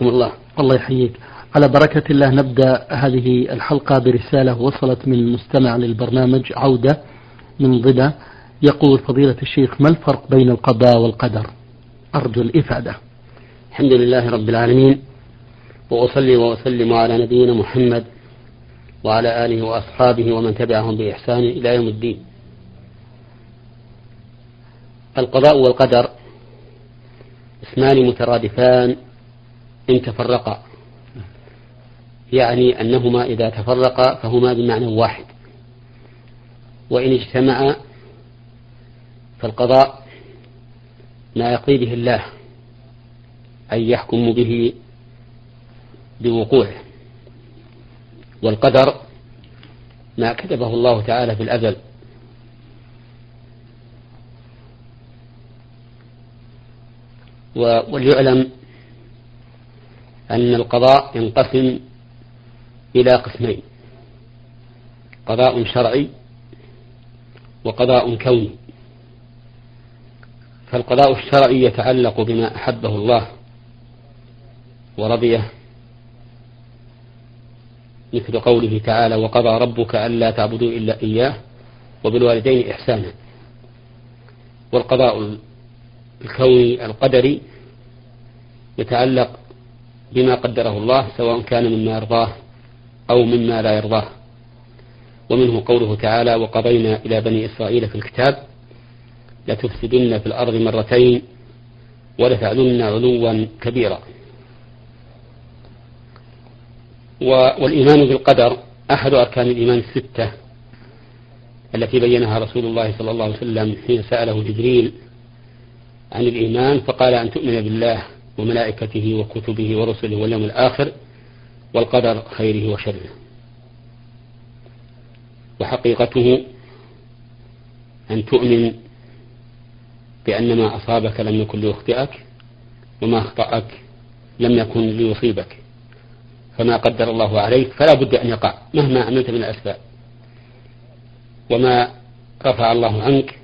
حياكم الله. الله يحييك. على بركة الله نبدأ هذه الحلقة برسالة وصلت من المستمع للبرنامج عودة من ضدة يقول فضيلة الشيخ ما الفرق بين القضاء والقدر؟ أرجو الإفادة. الحمد لله رب العالمين وأصلي وأسلم على نبينا محمد وعلى آله وأصحابه ومن تبعهم بإحسان إلى يوم الدين. القضاء والقدر اسمان مترادفان إن تفرقا. يعني أنهما إذا تفرقا فهما بمعنى واحد. وإن اجتمعا فالقضاء ما يقضي به الله أي يحكم به بوقوعه. والقدر ما كتبه الله تعالى في الأزل. وليعلم أن القضاء ينقسم إلى قسمين. قضاء شرعي وقضاء كوني. فالقضاء الشرعي يتعلق بما أحبه الله ورضيه. مثل قوله تعالى وقضى ربك ألا تعبدوا إلا إياه وبالوالدين إحسانا. والقضاء الكوني القدري يتعلق بما قدره الله سواء كان مما يرضاه أو مما لا يرضاه. ومنه قوله تعالى وقضينا إلى بني إسرائيل في الكتاب لتفسدن في الأرض مرتين ولتعلن علوا كبيرا. والإيمان بالقدر أحد أركان الإيمان الستة التي بينها رسول الله صلى الله عليه وسلم حين سأله جبريل عن الإيمان فقال أن تؤمن بالله وملائكته وكتبه ورسله واليوم الآخر والقدر خيره وشره. وحقيقته أن تؤمن بأن ما أصابك لم يكن ليخطئك وما أخطأك لم يكن ليصيبك. فما قدر الله عليك فلا بد أن يقع مهما عملت من الأسباب. وما رفع الله عنك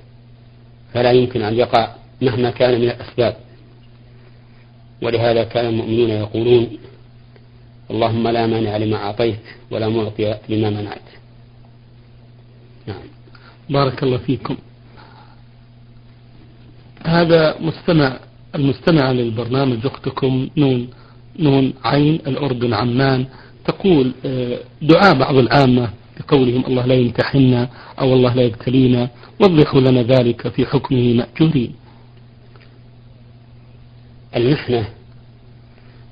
فلا يمكن أن يقع مهما كان من الأسباب. ولهذا كان المؤمنون يقولون اللهم لا مانع لما أعطيت ولا معطي لما منعت. نعم. بارك الله فيكم. هذا مستمع المستمع للبرنامج أختكم نون نون عين الأردن عمان تقول آه، دعاء بعض العامة بقولهم الله لا يمتحنا أو الله لا يبتلينا وضحوا لنا ذلك في حكمه مأجورين. المحنة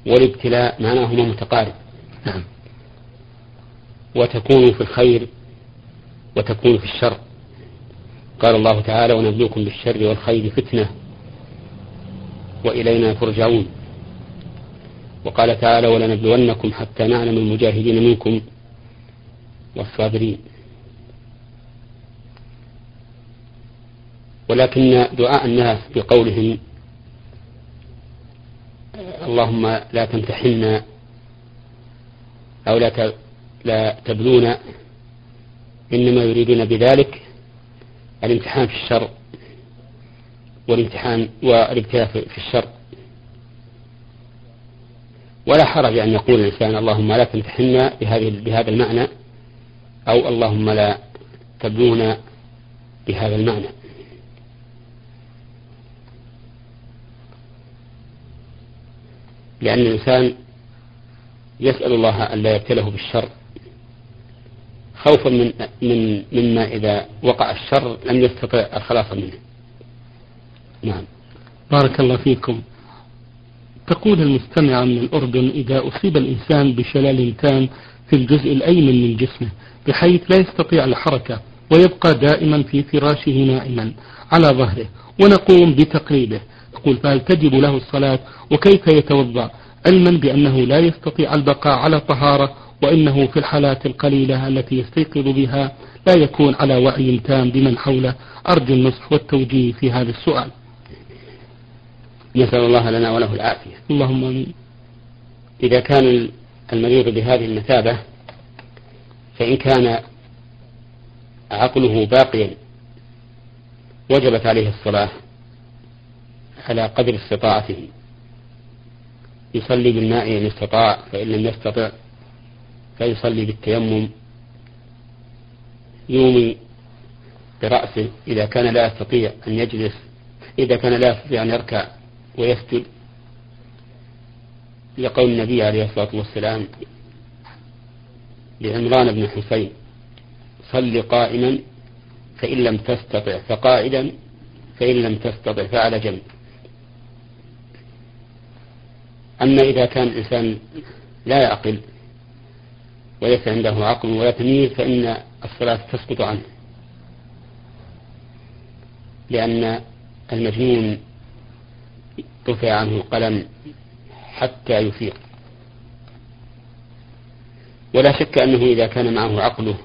والابتلاء معناهما متقارب. نعم. وتكون في الخير وتكون في الشر. قال الله تعالى ونبلوكم بالشر والخير فتنة وإلينا ترجعون. وقال تعالى ولنبلونكم حتى نعلم المجاهدين منكم والصابرين. ولكن دعاء الناس بقولهم اللهم لا تمتحنا أو لا لا تبلونا إنما يريدون بذلك الامتحان في الشر والامتحان والابتلاء في الشر. ولا حرج أن يقول الإنسان اللهم لا تمتحنا بهذه بهذا المعنى أو اللهم لا تبلونا بهذا المعنى. لأن الإنسان يسأل الله أن لا يبتله بالشر خوفا من من مما إذا وقع الشر لم يستطع الخلاص منه. نعم. بارك الله فيكم. تقول المستمعة من الأردن إذا أصيب الإنسان بشلل تام في الجزء الأيمن من جسمه بحيث لا يستطيع الحركة ويبقى دائما في فراشه نائما على ظهره ونقوم بتقريبه يقول فهل تجب له الصلاة؟ وكيف يتوضأ؟ علما بأنه لا يستطيع البقاء على طهارة وإنه في الحالات القليلة التي يستيقظ بها لا يكون على وعي تام بمن حوله. أرجو النصح والتوجيه في هذا السؤال. نسأل الله لنا وله العافية. اللهم آمين. إذا كان المريض بهذه المثابة فإن كان عقله باقيا وجبت عليه الصلاة على قدر استطاعته. يصلي بالماء إن استطاع فإن لم يستطع فيصلي بالتيمم. يومي برأسه إذا كان لا يستطيع أن يجلس إذا كان لا يستطيع أن يركع ويسجد. لقول النبي عليه الصلاة والسلام لعمران بن حسين صل قائما فإن لم تستطع فقائدا فإن لم تستطع فعلى جنب. أما إذا كان الإنسان لا يعقل وليس عنده عقل ولا تمييز فإن الصلاة تسقط عنه. لأن المجنون رفع عنه القلم حتى يفيق. ولا شك أنه إذا كان معه عقله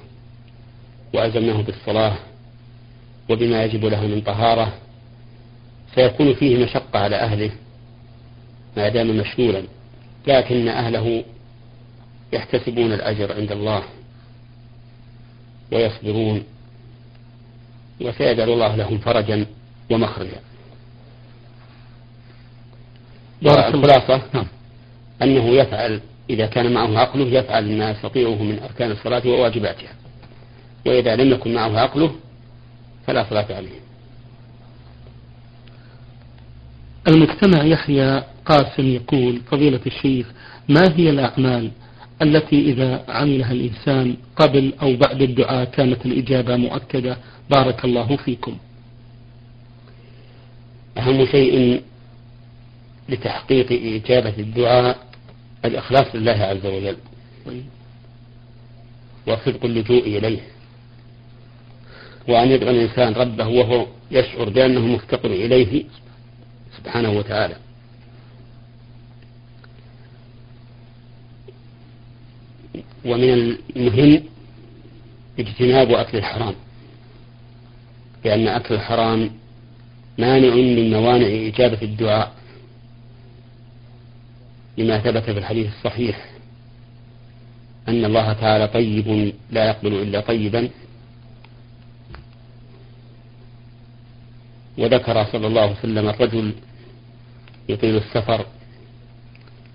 وألزمناه بالصلاة وبما يجب له من طهارة سيكون فيه مشقة على أهله ما دام مشغولا لكن أهله يحتسبون الأجر عند الله ويصبرون وسيجعل الله لهم فرجا ومخرجا الخلاصة نعم. أنه يفعل إذا كان معه عقله يفعل ما يستطيعه من أركان الصلاة وواجباتها وإذا لم يكن معه عقله فلا صلاة عليه المجتمع يحيى قاسم يقول فضيلة الشيخ ما هي الأعمال التي إذا عملها الإنسان قبل أو بعد الدعاء كانت الإجابة مؤكدة؟ بارك الله فيكم. أهم شيء لتحقيق إجابة الدعاء الإخلاص لله عز وجل. وصدق اللجوء إليه. وأن يدعو الإنسان ربه وهو يشعر بأنه مفتقر إليه سبحانه وتعالى. ومن المهم اجتناب أكل الحرام لأن أكل الحرام مانع من موانع إجابة الدعاء لما ثبت في الحديث الصحيح أن الله تعالى طيب لا يقبل إلا طيبا. وذكر صلى الله عليه وسلم الرجل يطيل السفر.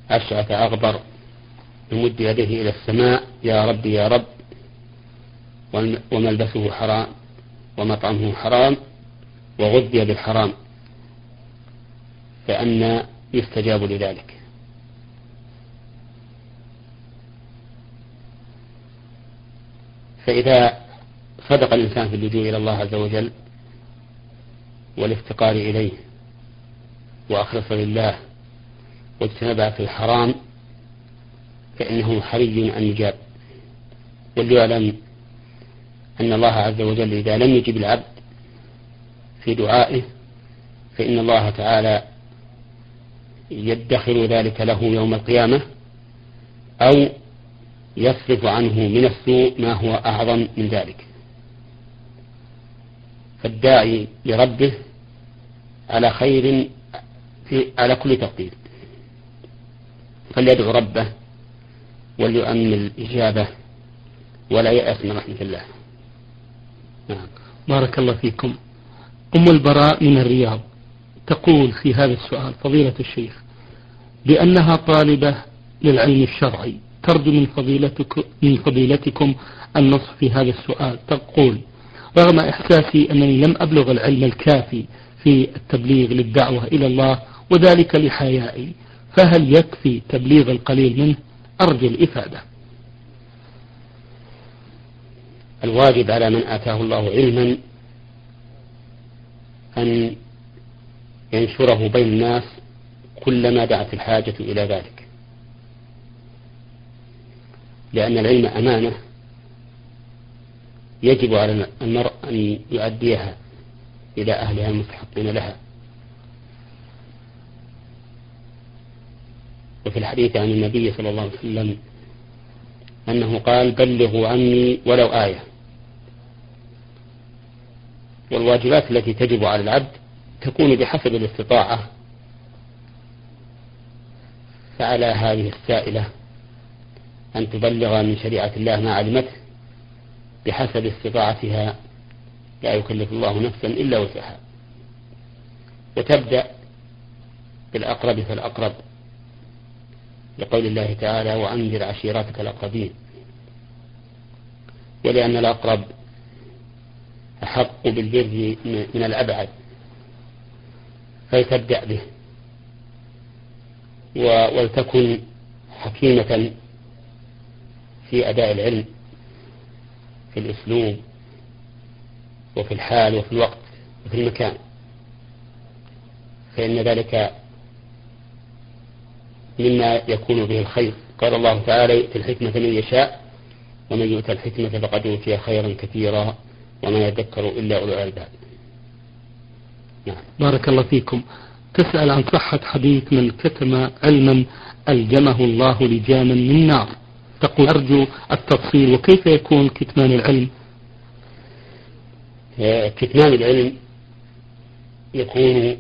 أشعث أغبر. يمد يديه إلى السماء. يا رب يا رب. وملبسه حرام. ومطعمه حرام. وغذي بالحرام. فأنا يستجاب لذلك. فإذا صدق الإنسان في اللجوء إلى الله عز وجل والافتقار إليه وأخلص لله واجتنب في الحرام فإنه حري أن يجاب وليعلم أن الله عز وجل إذا لم يجب العبد في دعائه فإن الله تعالى يدخر ذلك له يوم القيامة أو يصرف عنه من السوء ما هو أعظم من ذلك. فالداعي لربه على خير في على كل تقدير فليدعو ربه وليؤمن الإجابة ولا يأس من رحمة الله. نعم. بارك الله فيكم. أم البراء من الرياض. تقول في هذا السؤال فضيلة الشيخ بأنها طالبة للعلم الشرعي. ترجو من فضيلتك من فضيلتكم النص في هذا السؤال. تقول رغم إحساسي أنني لم أبلغ العلم الكافي في التبليغ للدعوة إلى الله وذلك لحيائي فهل يكفي تبليغ القليل منه؟ أرجو الإفادة. الواجب على من آتاه الله علما أن ينشره بين الناس كلما دعت الحاجة إلى ذلك. لأن العلم أمانة يجب على المرء أن يؤديها إلى أهلها المستحقين لها. وفي الحديث عن النبي صلى الله عليه وسلم أنه قال بلغوا عني ولو آية. والواجبات التي تجب على العبد تكون بحسب الاستطاعة. فعلى هذه السائلة أن تبلغ من شريعة الله ما علمته بحسب استطاعتها لا يكلف الله نفسا إلا وسعها. وتبدأ بالأقرب فالأقرب. لقول الله تعالى وأنذر عشيرتك الأقربين. ولأن الأقرب أحق بالبر من الأبعد فلتبدأ به ولتكن حكيمة في أداء العلم في الأسلوب وفي الحال وفي الوقت وفي المكان. فإن ذلك مما يكون به الخير. قال الله تعالى يؤتي الحكمة من يشاء ومن يؤتى الحكمة فقد أوتي خيرا كثيرا وما يذكر إلا أولو الألباب. نعم. بارك الله فيكم. تسأل عن صحة حديث من كتم علما ألجمه الله لجاما من نار. تقول أرجو التفصيل وكيف يكون كتمان العلم؟ آه، كتمان العلم يكون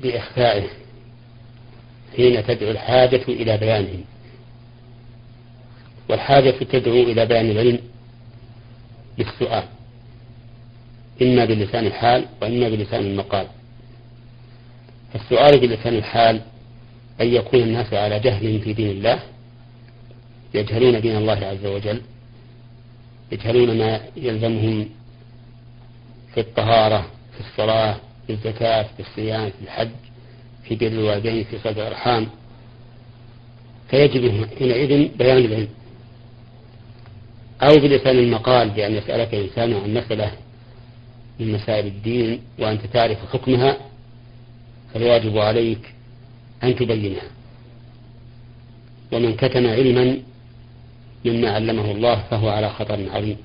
بإخفائه. حين تدعو الحاجة إلى بيانه والحاجة تدعو إلى بيان العلم بالسؤال إما بلسان الحال وإما بلسان المقال. فالسؤال بلسان الحال أن يكون الناس على جهل في دين الله يجهلون دين الله عز وجل يجهلون ما يلزمهم في الطهارة في الصلاة في الزكاة في الصيام في الحج. في بر الوالدين في صدر الأرحام. فيجب حينئذ بيان العلم. أو بلسان المقال بأن يسألك إنسان عن مسألة من مسائل الدين وأنت تعرف حكمها فالواجب عليك أن تبينها. ومن كتم علما مما علمه الله فهو على خطر عظيم.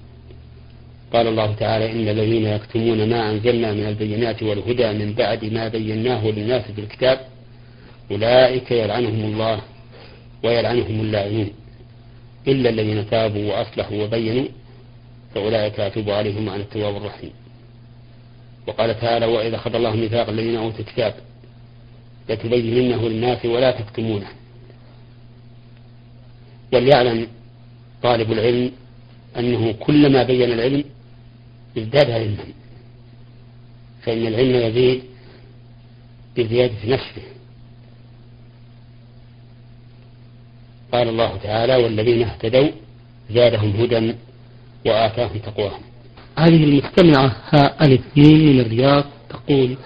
قال الله تعالى إن الذين يكتمون ما أنزلنا من البينات والهدى من بعد ما بيناه للناس في الكتاب أولئك يلعنهم الله ويلعنهم اللاعنون إلا الذين تابوا وأصلحوا وبينوا فأولئك أتوب عليهم عن التواب الرحيم. وقال تعالى وإذا أخذ الله ميثاق الذين أوتوا الكتاب لتبيننه للناس ولا تكتمونه. وليعلم طالب العلم أنه كلما بين العلم ازداد علما فإن العلم يزيد بزيادة نشره قال الله تعالى والذين اهتدوا زادهم هدى وآتاهم تقواهم. هذه المستمعة ها الاثنين من الرياض تقول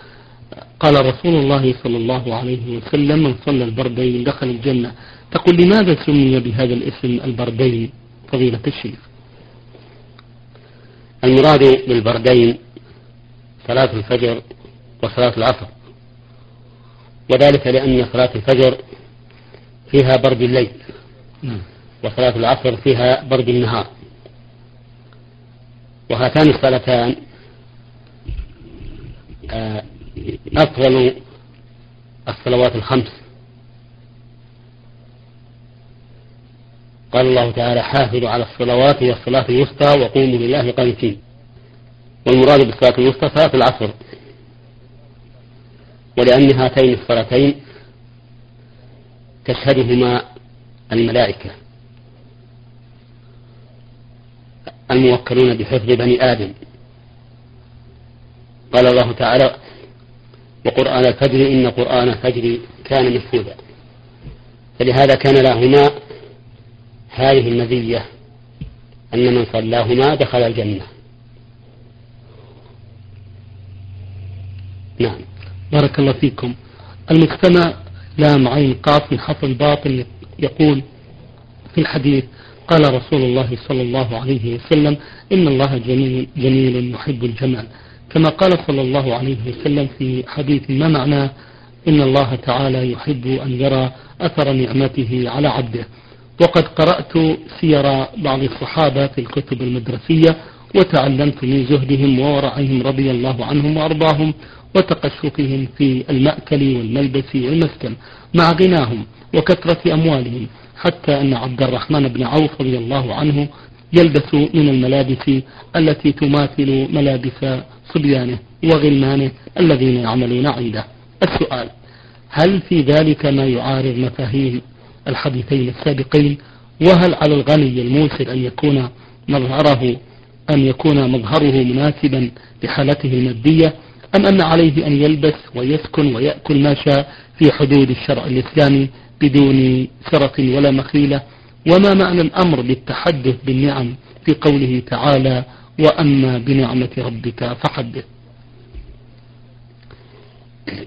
قال رسول الله صلى الله عليه وسلم من صلى البردين دخل الجنة. تقول لماذا سمي بهذا الاسم البردين فضيلة الشيخ. المراد بالبردين صلاة الفجر وصلاة العصر. وذلك لأن صلاة الفجر فيها برد الليل نعم. وصلاة العصر فيها برد النهار. وهاتان الصلاتان آه، أفضل الصلوات الخمس. قال الله تعالى حافظوا على الصلوات والصلاة الوسطى وقوموا لله قانتين. والمراد بالصلاة الوسطى صلاة العصر. ولأن هاتين الصلاتين تشهدهما الملائكة. الموكلون بحفظ بني آدم. قال الله تعالى وقرآن الفجر إن قرآن الفجر كان مفروضا فلهذا كان لهما هذه المزية أن من صلاهما دخل الجنة. نعم. بارك الله فيكم. المجتمع لام عين قاف من حرف باطل يقول في الحديث قال رسول الله صلى الله عليه وسلم إن الله جميل, جميل يحب الجمال. كما قال صلى الله عليه وسلم في حديث ما معناه إن الله تعالى يحب أن يرى أثر نعمته على عبده؟ وقد قرأت سير بعض الصحابة في الكتب المدرسية وتعلمت من زهدهم وورعهم رضي الله عنهم وأرضاهم وتقشفهم في المأكل والملبس والمسكن مع غناهم وكثرة أموالهم حتى أن عبد الرحمن بن عوف رضي الله عنه يلبس من الملابس التي تماثل ملابس صبيانه وغلمانه الذين يعملون عنده. السؤال هل في ذلك ما يعارض مفاهيم الحديثين السابقين وهل على الغني الموسر أن يكون مظهره أن يكون مظهره مناسبا لحالته المادية أم أن عليه أن يلبس ويسكن ويأكل ما شاء في حدود الشرع الإسلامي بدون سرق ولا مخيلة؟ وما معنى الأمر بالتحدث بالنعم في قوله تعالى وأما بنعمة ربك فحدث؟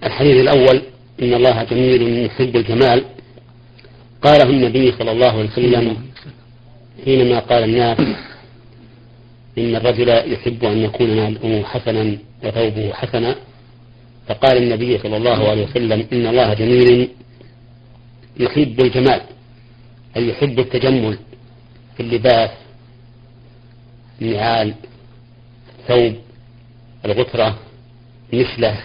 الحديث الأول إن الله جميل يحب الجمال. قاله النبي صلى الله عليه وسلم حينما قال الناس إن الرجل يحب أن يكون ماله حسنا وثوبه حسنا فقال النبي صلى الله عليه وسلم إن الله جميل يحب الجمال أي يحب التجمل في اللباس النعال ثوب الغترة مثله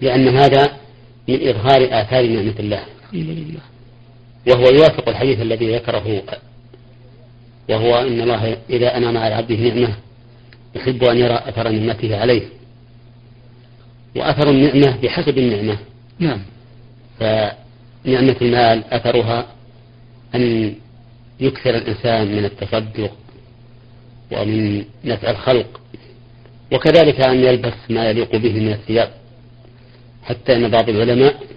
لأن هذا من إظهار آثار نعمة الله. وهو يوافق الحديث الذي ذكره وهو أن الله إذا أنعم على عبده نعمة يحب أن يرى أثر نعمته عليه. وأثر النعمة بحسب النعمة. نعم. فنعمة المال أثرها أن يكثر الإنسان من التصدق ومن نفع الخلق. وكذلك أن يلبس ما يليق به من الثياب. حتى أن بعض العلماء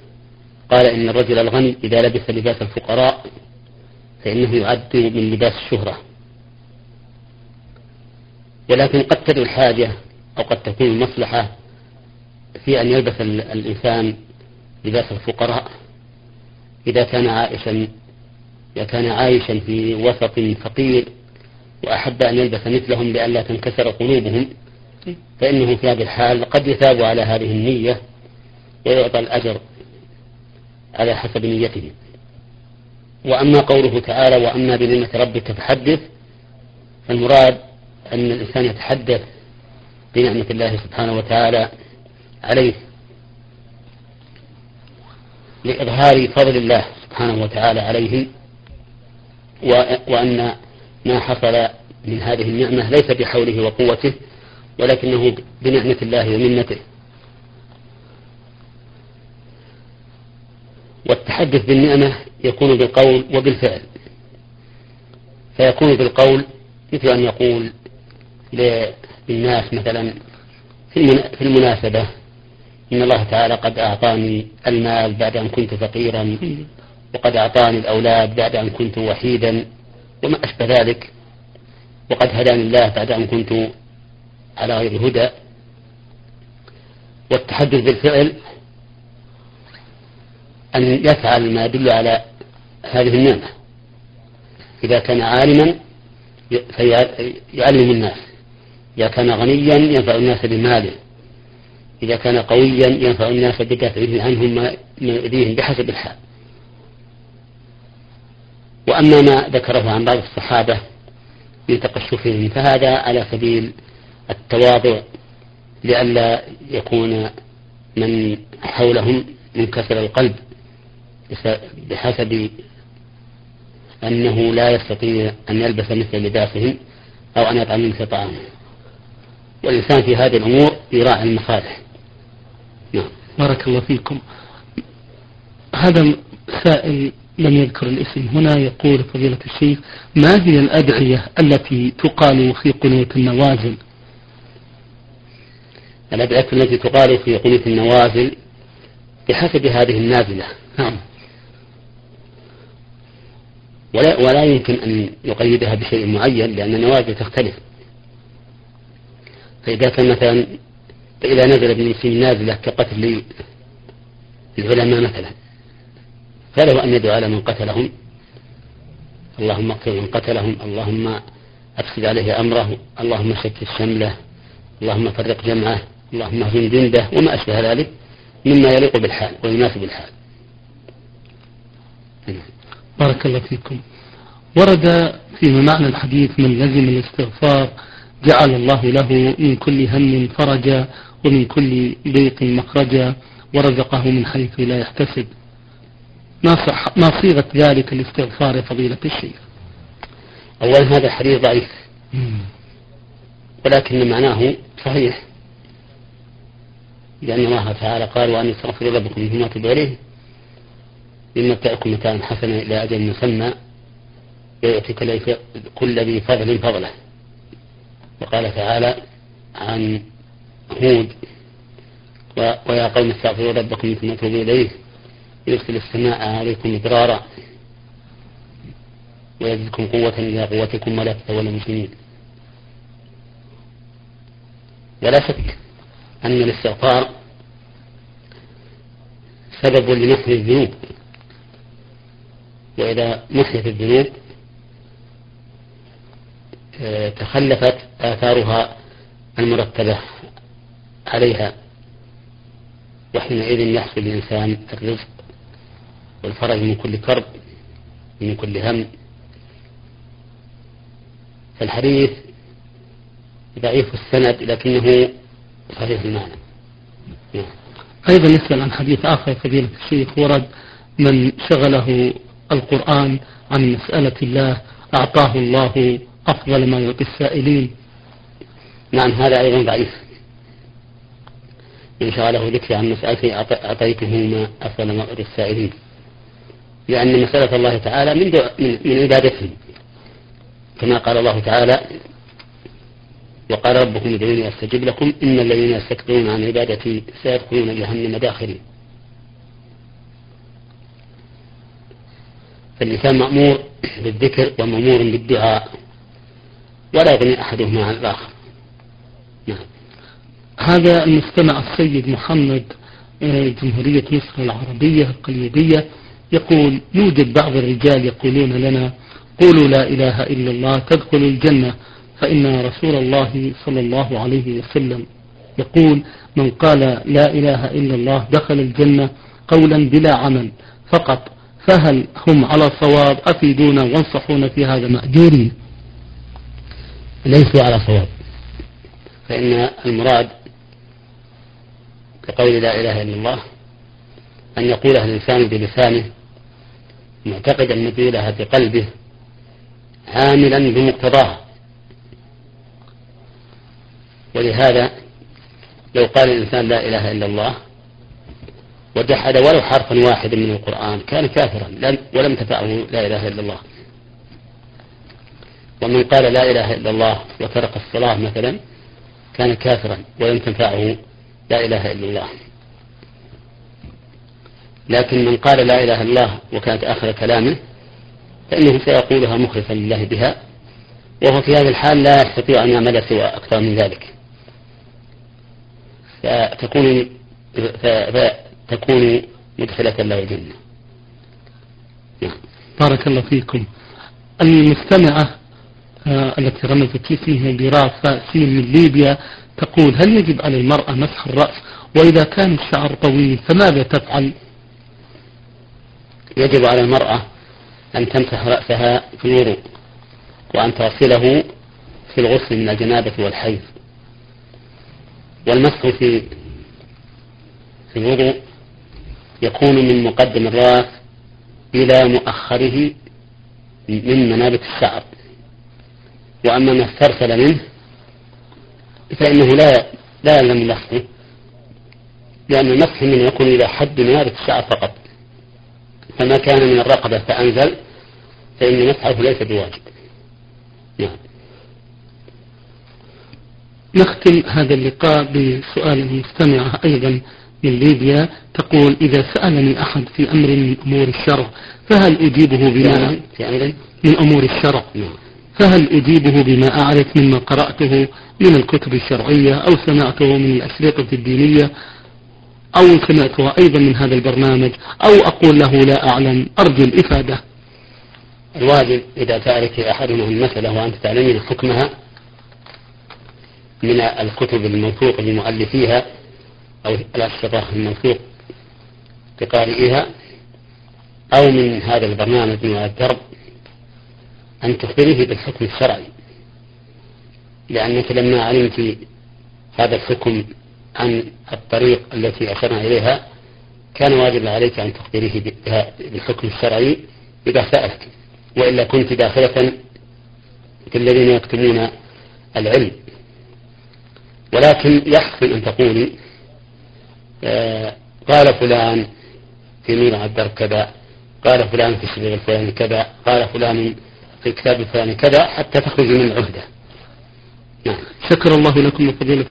قال إن الرجل الغني إذا لبس لباس الفقراء فإنه يعد من لباس الشهرة. ولكن قد تدعو الحاجة أو قد تكون المصلحة في أن يلبس الإنسان لباس الفقراء. إذا كان عائشا إذا كان عايشا في وسط فقير وأحب أن يلبس مثلهم لئلا تنكسر قلوبهم فإنه في هذه الحال قد يثاب على هذه النية ويعطى الأجر على حسب نيته. وأما قوله تعالى وأما بنعمة ربك فحدث فالمراد أن الإنسان يتحدث بنعمة الله سبحانه وتعالى عليه لإظهار فضل الله سبحانه وتعالى عليه وأن ما حصل من هذه النعمة ليس بحوله وقوته ولكنه بنعمة الله ومنته. والتحدث بالنعمة يكون بالقول وبالفعل. فيكون بالقول مثل أن يقول للناس مثلا في المناسبة إن الله تعالى قد أعطاني المال بعد أن كنت فقيرا وقد أعطاني الأولاد بعد أن كنت وحيدا وما أشبه ذلك. وقد هداني الله بعد أن كنت على غير هدى. والتحدث بالفعل أن يفعل ما يدل على هذه النعمة. إذا كان عالما فيعلم الناس. إذا كان غنيا ينفع الناس بماله. إذا كان قويا ينفع الناس بدافعه عنهم ما يؤذيهم بحسب الحال. وأما ما ذكره عن بعض الصحابة من تقشفهم فهذا على سبيل التواضع لئلا يكون من حولهم منكسر القلب. بحسب أنه لا يستطيع أن يلبس مثل لباسهم أو أن يطعم مثل طعامهم والإنسان في هذه الأمور يراعي المصالح نعم. بارك الله فيكم. هذا سائل لم يذكر الاسم. هنا يقول فضيلة الشيخ ما هي الأدعية التي تقال في قنوت النوازل؟ الأدعية التي تقال في قنوت النوازل بحسب هذه النازلة. نعم. ولا, ولا يمكن أن يقيدها بشيء معين لأن النوازل تختلف. فإذا كان مثلا فإذا نزل بالمسلمين نازلة كقتل العلماء مثلا فله أن يدعو على من قتلهم. اللهم اقتل من قتلهم اللهم أفسد عليه أمره اللهم شتت شمله اللهم فرق جمعه اللهم اهزم جنده وما أشبه ذلك مما يليق بالحال ويناسب الحال. بارك الله فيكم. ورد في معنى الحديث من لزم الاستغفار جعل الله له من كل هم فرجا ومن كل ضيق مخرجا ورزقه من حيث لا يحتسب. ما, صح ما صيغة ذلك الاستغفار فضيلة الشيخ؟ أولا هذا حديث ضعيف. ولكن معناه صحيح. لأن الله تعالى قال وأن استغفروا ربكم ثم تبوا إليه. لنمتعكم متاعا حسنا إلى أجل مسمى ويؤتي كل ذي فضل فضله. وقال تعالى عن هود ويا قوم استغفروا ربكم ثم توبوا إليه يرسل السماء عليكم إدرارا ويزدكم قوة إلى قوتكم ولا تتولوا مسلمين ولا شك أن الاستغفار سبب لمحو الذنوب. وإذا محيت الذنوب آه، تخلفت آثارها المرتبة عليها. وحينئذ يحصل الإنسان الرزق والفرج من كل كرب ومن كل هم. فالحديث ضعيف السند لكنه صحيح المعنى. نعم. أيضا يسأل عن حديث آخر فضيلة الشيخ ورد من شغله القرآن عن مسألة الله أعطاه الله أفضل ما يعطي السائلين. نعم هذا أيضا ضعيف. إن شغله ذكري عن مسألة أعطيته ما أفضل ما يعطي السائلين. لأن مسألة الله تعالى من, من عبادته كما قال الله تعالى وقال ربكم ادعوني أستجب لكم إن الذين يستكبرون عن عبادتي سيدخلون جهنم داخلين فاللسان مأمور بالذكر ومأمور بالدعاء ولا يغني أحدهما عن الآخر نعم. هذا المستمع السيد محمد آه، جمهورية مصر العربية القليوبية يقول يوجد بعض الرجال يقولون لنا قولوا لا إله إلا الله تدخلوا الجنة فإن رسول الله صلى الله عليه وسلم يقول من قال لا إله إلا الله دخل الجنة قولا بلا عمل فقط فهل هم على صواب؟ أفيدونا وانصحونا في هذا مأجورين ليسوا على صواب. فإن المراد بقول لا إله إلا الله أن يقولها الإنسان بلسانه معتقدا مدلولها بقلبه عاملا بمقتضاها ولهذا لو قال الإنسان لا إله إلا الله وجحد ولو حرفا واحدا من القرآن كان كافرا ولم تفعه لا إله إلا الله. ومن قال لا إله إلا الله وترك الصلاة مثلا كان كافرا ولم تنفعه لا إله إلا الله. لكن من قال لا إله إلا الله وكانت آخر كلامه فإنه سيقولها مخلصا لله بها وهو في هذه الحال لا يستطيع أن يعمل سوى أكثر من ذلك. فتكون فتكون مدخلة له الجنة نعم. بارك الله فيكم. المستمعة آه التي رمزت اسمها براء سين من ليبيا تقول هل يجب على المرأة مسح الرأس؟ وإذا كان الشعر طويل فماذا تفعل؟ يجب على المرأة أن تمسح رأسها في الوضوء وأن تغسله في الغسل من الجنابة والحيض. والمسح في في الوضوء يكون من مقدم الرأس إلى مؤخره من منابت الشعر. وأما ما استرسل منه فإنه لا لا يلزم مسحه لأن المسح من يكون إلى حد منابت الشعر فقط. فما كان من الرقبة فأنزل فإن مسحه ليس بواجب. نعم. نختم هذا اللقاء بسؤال المستمعة أيضا. من ليبيا تقول إذا سألني أحد في أمر من أمور الشرع فهل أجيبه بما من أمور الشرع؟ نعم. فهل أجيبه بما أعرف مما قرأته من الكتب الشرعية أو سمعته من الأشرطة الدينية أو سمعتها أيضا من هذا البرنامج أو أقول له لا أعلم أرجو الإفادة. الواجب إذا تعرف أحدنا المسألة وأنت تعلمين حكمها من الكتب الموثوقة لمؤلفيها أو الأشرطة الموثوق بقارئها أو من هذا البرنامج من الدرب أن تخبريه بالحكم الشرعي. لأنك لما علمت هذا الحكم عن الطريق التي أشرنا إليها كان واجبا عليك أن تخبريه بالحكم الشرعي إذا سألت. وإلا كنت داخلة في الذين يكتمون العلم. ولكن يحسن أن تقولي قال فلان في نور الدرب كذا قال فلان في الشريط الفلاني كذا قال فلان في الكتاب الفلاني كذا حتى تخرج من العهدة. نعم. شكر الله لكم وفضيلة